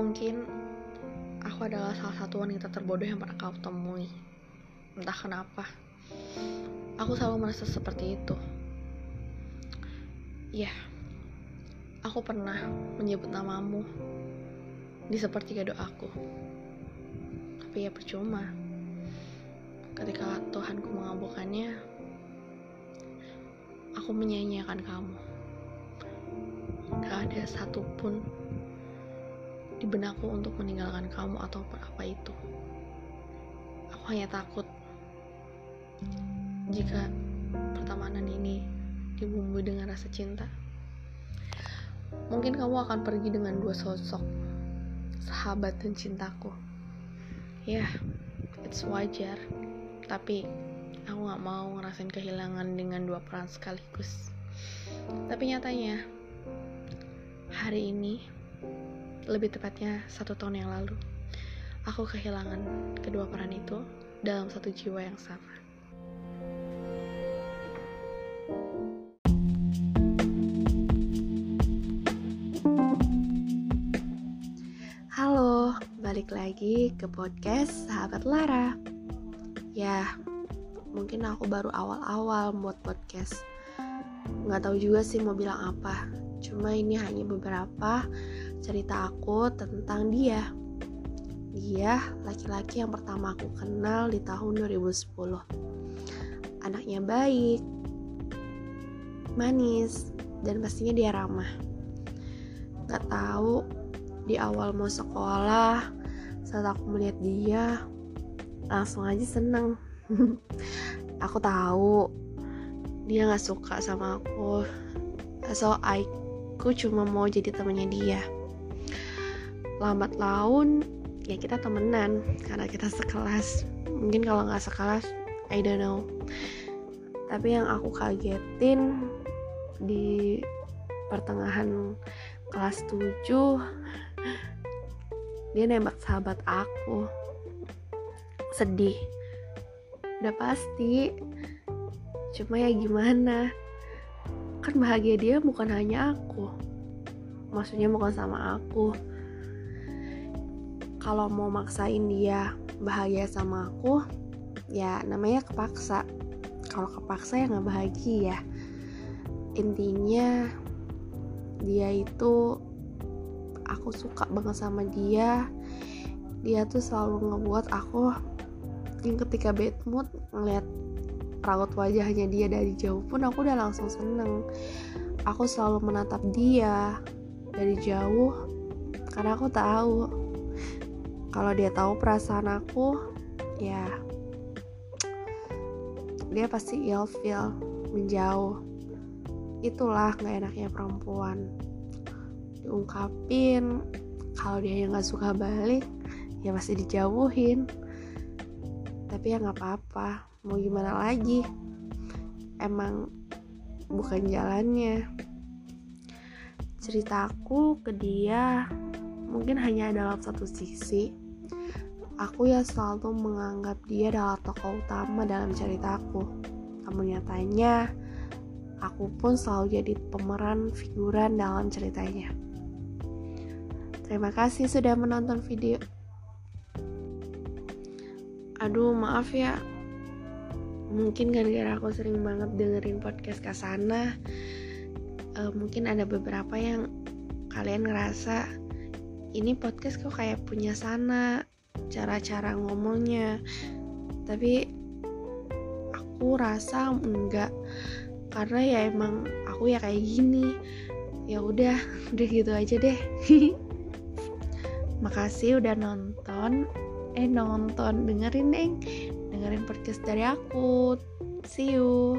Mungkin aku adalah salah satu wanita terbodoh yang pernah kau temui. Entah kenapa. Aku selalu merasa seperti itu. Ya, aku pernah menyebut namamu di sepertiga doaku. Tapi ya percuma. Ketika Tuhanku mengabulkannya, aku menyanyiakan kamu. Gak ada satupun di benakku untuk meninggalkan kamu atau apa itu. Aku hanya takut jika pertemanan ini dibumbui dengan rasa cinta. Mungkin kamu akan pergi dengan dua sosok, sahabat dan cintaku. Ya, yeah, it's wajar. Tapi aku gak mau ngerasain kehilangan dengan dua peran sekaligus. Tapi nyatanya, hari ini, lebih tepatnya satu tahun yang lalu, aku kehilangan kedua peran itu dalam satu jiwa yang sama. Halo, balik lagi ke podcast Sahabat Lara. Ya, mungkin aku baru awal-awal buat podcast. Nggak tahu juga sih mau bilang apa. Cuma ini hanya beberapa cerita aku tentang dia. Dia laki-laki yang pertama aku kenal di tahun 2010. Anaknya baik, manis, dan pastinya dia ramah. Gak tahu di awal mau sekolah saat aku melihat dia langsung aja seneng aku tahu dia nggak suka sama aku so aku cuma mau jadi temannya dia lambat laun ya kita temenan. Karena kita sekelas. Mungkin kalau nggak sekelas I don't know. Tapi yang aku kagetin di pertengahan kelas 7 dia nembak sahabat aku. Sedih. Udah pasti. Cuma ya gimana? Kan bahagia dia bukan hanya aku. Maksudnya bukan sama aku kalau mau maksain dia bahagia sama aku ya namanya kepaksa. Kalau kepaksa ya nggak bahagia. Intinya dia itu aku suka banget sama dia. Dia tuh selalu ngebuat aku yang ketika bad mood ngeliat raut wajahnya dia dari jauh pun aku udah langsung seneng. Aku selalu menatap dia dari jauh karena aku tahu kalau dia tahu perasaan aku ya dia pasti ilfeel menjauh. Itulah gak enaknya perempuan. Diungkapin kalau dia yang nggak suka balik ya pasti dijauhin. Tapi ya nggak apa-apa mau gimana lagi? Emang bukan jalannya. Ceritaku ke dia mungkin hanya dalam satu sisi aku ya selalu menganggap dia adalah tokoh utama dalam ceritaku namun nyatanya aku pun selalu jadi pemeran figuran dalam ceritanya Terima kasih sudah menonton video. Aduh, maaf ya. Mungkin gara-gara aku sering banget dengerin podcast Kasana, uh, mungkin ada beberapa yang kalian ngerasa ini podcast kok kayak punya sana cara-cara ngomongnya. Tapi aku rasa enggak karena ya emang aku ya kayak gini. Ya udah, udah gitu aja deh. Makasih udah nonton. Eh nonton, dengerin deh. Dengerin podcast dari aku. See you.